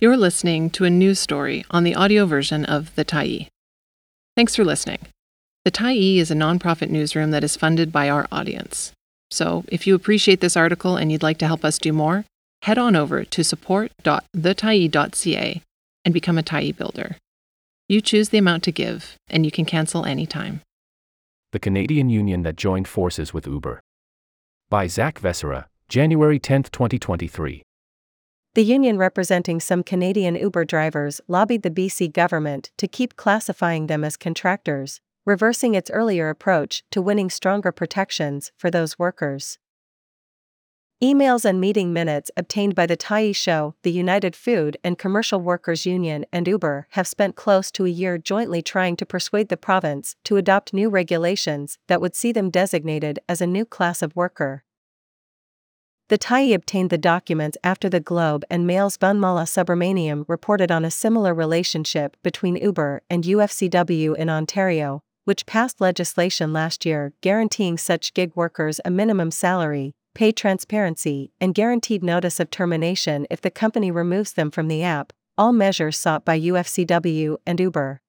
You're listening to a news story on the audio version of The Tyee. Thanks for listening. The Tyee is a nonprofit newsroom that is funded by our audience. So, if you appreciate this article and you'd like to help us do more, head on over to support.thetyee.ca and become a Tyee builder. You choose the amount to give, and you can cancel anytime. The Canadian union that joined forces with Uber. By Zak Vescera, January 10, 2023. The union representing some Canadian Uber drivers lobbied the BC government to keep classifying them as contractors, reversing its earlier approach to winning stronger protections for those workers. Emails and meeting minutes obtained by the Tyee show the United Food and Commercial Workers Union and Uber have spent close to a year jointly trying to persuade the province to adopt new regulations that would see them designated as a new class of worker. The Tyee obtained the documents after the Globe and Mail's Vanmala Subramaniam reported on a similar relationship between Uber and UFCW in Ontario, which passed legislation last year guaranteeing such gig workers a minimum salary, pay transparency, and guaranteed notice of termination if the company removes them from the app, all measures sought by UFCW and Uber.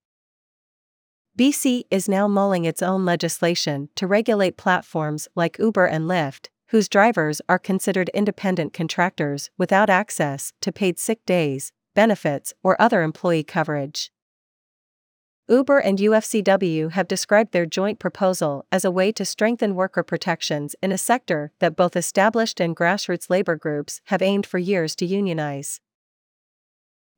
BC is now mulling its own legislation to regulate platforms like Uber and Lyft, whose drivers are considered independent contractors without access to paid sick days, benefits, or other employee coverage. Uber and UFCW have described their joint proposal as a way to strengthen worker protections in a sector that both established and grassroots labor groups have aimed for years to unionize.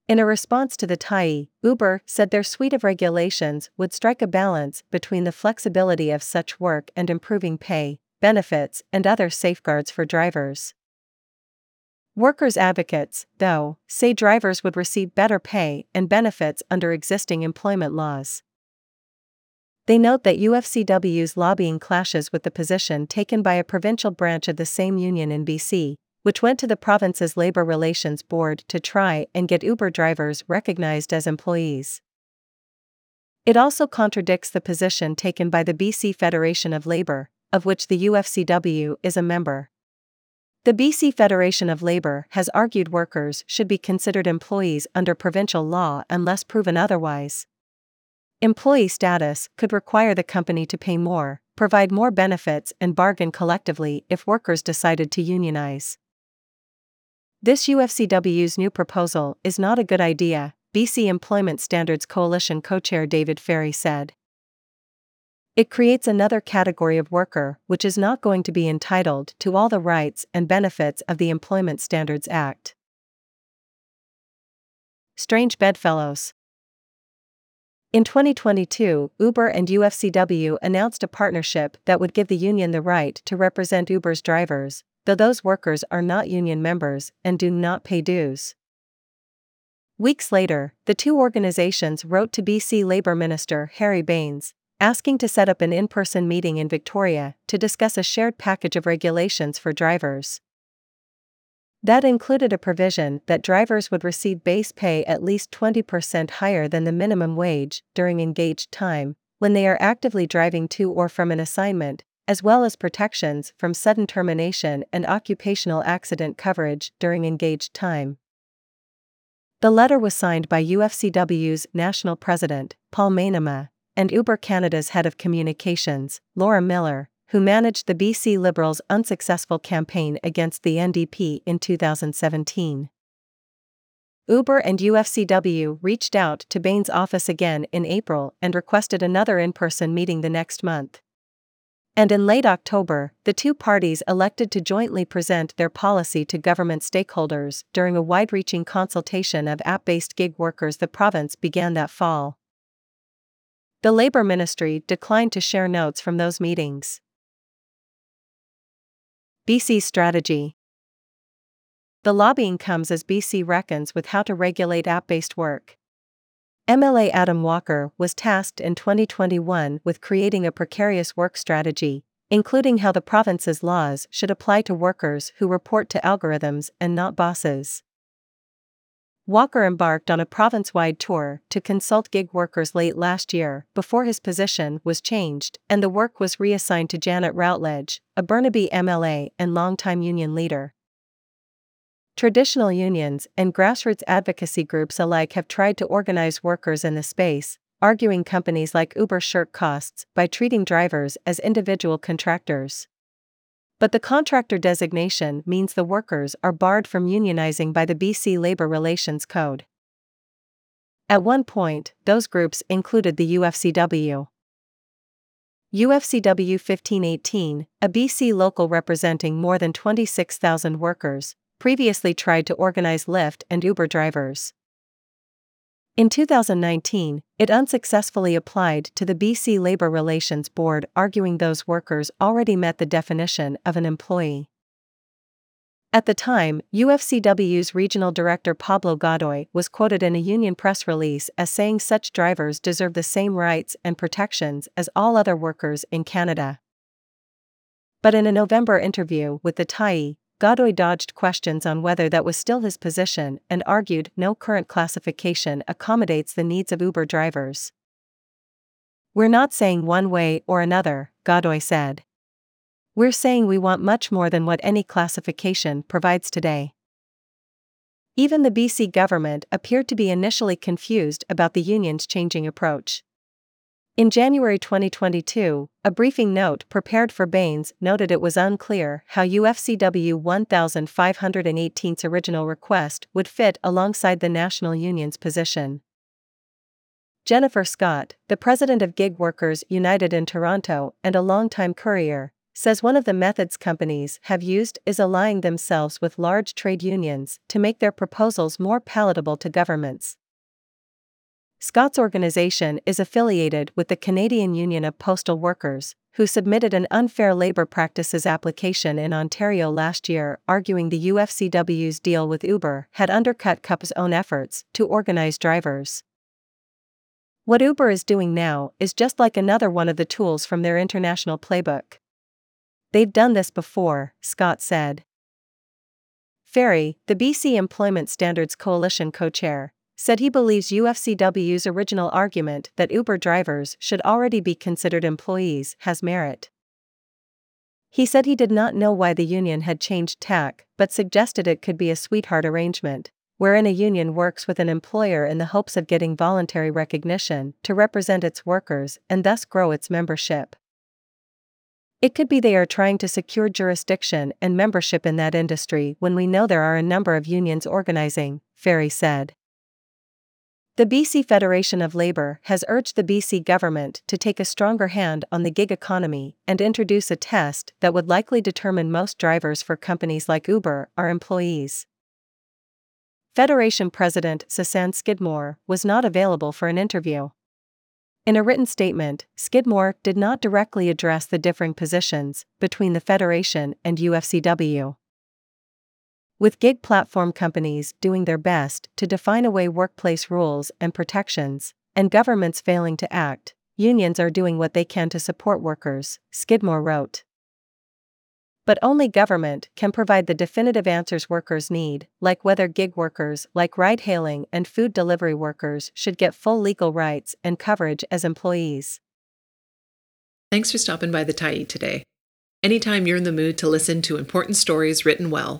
In a response to the Tyee, Uber said their suite of regulations would strike a balance between the flexibility of such work and improving pay, benefits, and other safeguards for drivers. Workers' advocates, though, say drivers would receive better pay and benefits under existing employment laws. They note that UFCW's lobbying clashes with the position taken by a provincial branch of the same union in BC, which went to the province's Labour Relations Board to try and get Uber drivers recognized as employees. It also contradicts the position taken by the BC Federation of Labour, of which the UFCW is a member. The BC Federation of Labour has argued workers should be considered employees under provincial law unless proven otherwise. Employee status could require the company to pay more, provide more benefits, and bargain collectively if workers decided to unionize. This UFCW's new proposal is not a good idea, BC Employment Standards Coalition co chair David Fairey said. It creates another category of worker which is not going to be entitled to all the rights and benefits of the Employment Standards Act. Strange Bedfellows In 2022, Uber and UFCW announced a partnership that would give the union the right to represent Uber's drivers, though those workers are not union members and do not pay dues. Weeks later, the two organizations wrote to BC Labour Minister Harry Bains, asking to set up an in person meeting in Victoria to discuss a shared package of regulations for drivers. That included a provision that drivers would receive base pay at least 20% higher than the minimum wage during engaged time, when they are actively driving to or from an assignment, as well as protections from sudden termination and occupational accident coverage during engaged time. The letter was signed by UFCW's national president, Paul Meinema, and Uber Canada's head of communications, Laura Miller, who managed the BC Liberals' unsuccessful campaign against the NDP in 2017. Uber and UFCW reached out to Bains' office again in April and requested another in person meeting the next month. And in late October, the two parties elected to jointly present their policy to government stakeholders during a wide reaching consultation of app based gig workers the province began that fall. The Labour Ministry declined to share notes from those meetings. BC Strategy The lobbying comes as BC reckons with how to regulate app based work. MLA Adam Walker was tasked in 2021 with creating a precarious work strategy, including how the province's laws should apply to workers who report to algorithms and not bosses. Walker embarked on a province wide tour to consult gig workers late last year before his position was changed and the work was reassigned to Janet Routledge, a Burnaby MLA and longtime union leader. Traditional unions and grassroots advocacy groups alike have tried to organize workers in the space, arguing companies like Uber shirk costs by treating drivers as individual contractors. But the contractor designation means the workers are barred from unionizing by the BC Labour Relations Code. At one point, those groups included the UFCW. UFCW 1518, a BC local representing more than 26,000 workers, previously tried to organize Lyft and Uber drivers. In 2019, it unsuccessfully applied to the BC Labour Relations Board, arguing those workers already met the definition of an employee. At the time, UFCW's regional director Pablo Godoy was quoted in a union press release as saying such drivers deserve the same rights and protections as all other workers in Canada. But in a November interview with the Tyee, Godoy dodged questions on whether that was still his position and argued no current classification accommodates the needs of Uber drivers. We're not saying one way or another, Godoy said. We're saying we want much more than what any classification provides today. Even the BC government appeared to be initially confused about the union's changing approach. In January 2022, a briefing note prepared for Bains noted it was unclear how UFCW 1518's original request would fit alongside the national union's position. Jennifer Scott, the president of Gig Workers United in Toronto and a longtime courier, says one of the methods companies have used is allying themselves with large trade unions to make their proposals more palatable to governments. Scott's organization is affiliated with the Canadian Union of Postal Workers, who submitted an unfair labor practices application in Ontario last year, arguing the UFCW's deal with Uber had undercut CUP's own efforts to organize drivers. What Uber is doing now is just like another one of the tools from their international playbook. They've done this before, Scott said. Fairey, the BC Employment Standards Coalition co chair, said he believes UFCW's original argument that Uber drivers should already be considered employees has merit. He said he did not know why the union had changed tack, but suggested it could be a sweetheart arrangement, wherein a union works with an employer in the hopes of getting voluntary recognition to represent its workers and thus grow its membership. It could be they are trying to secure jurisdiction and membership in that industry when we know there are a number of unions organizing, Fairey said. The BC Federation of Labour has urged the BC government to take a stronger hand on the gig economy and introduce a test that would likely determine most drivers for companies like Uber are employees. Federation President Susan Skidmore was not available for an interview. In a written statement, Skidmore did not directly address the differing positions between the Federation and UFCW. With gig platform companies doing their best to define away workplace rules and protections, and governments failing to act, unions are doing what they can to support workers, Skidmore wrote. But only government can provide the definitive answers workers need, like whether gig workers, like ride hailing and food delivery workers, should get full legal rights and coverage as employees. Thanks for stopping by the Tyee today. Anytime you're in the mood to listen to important stories written well,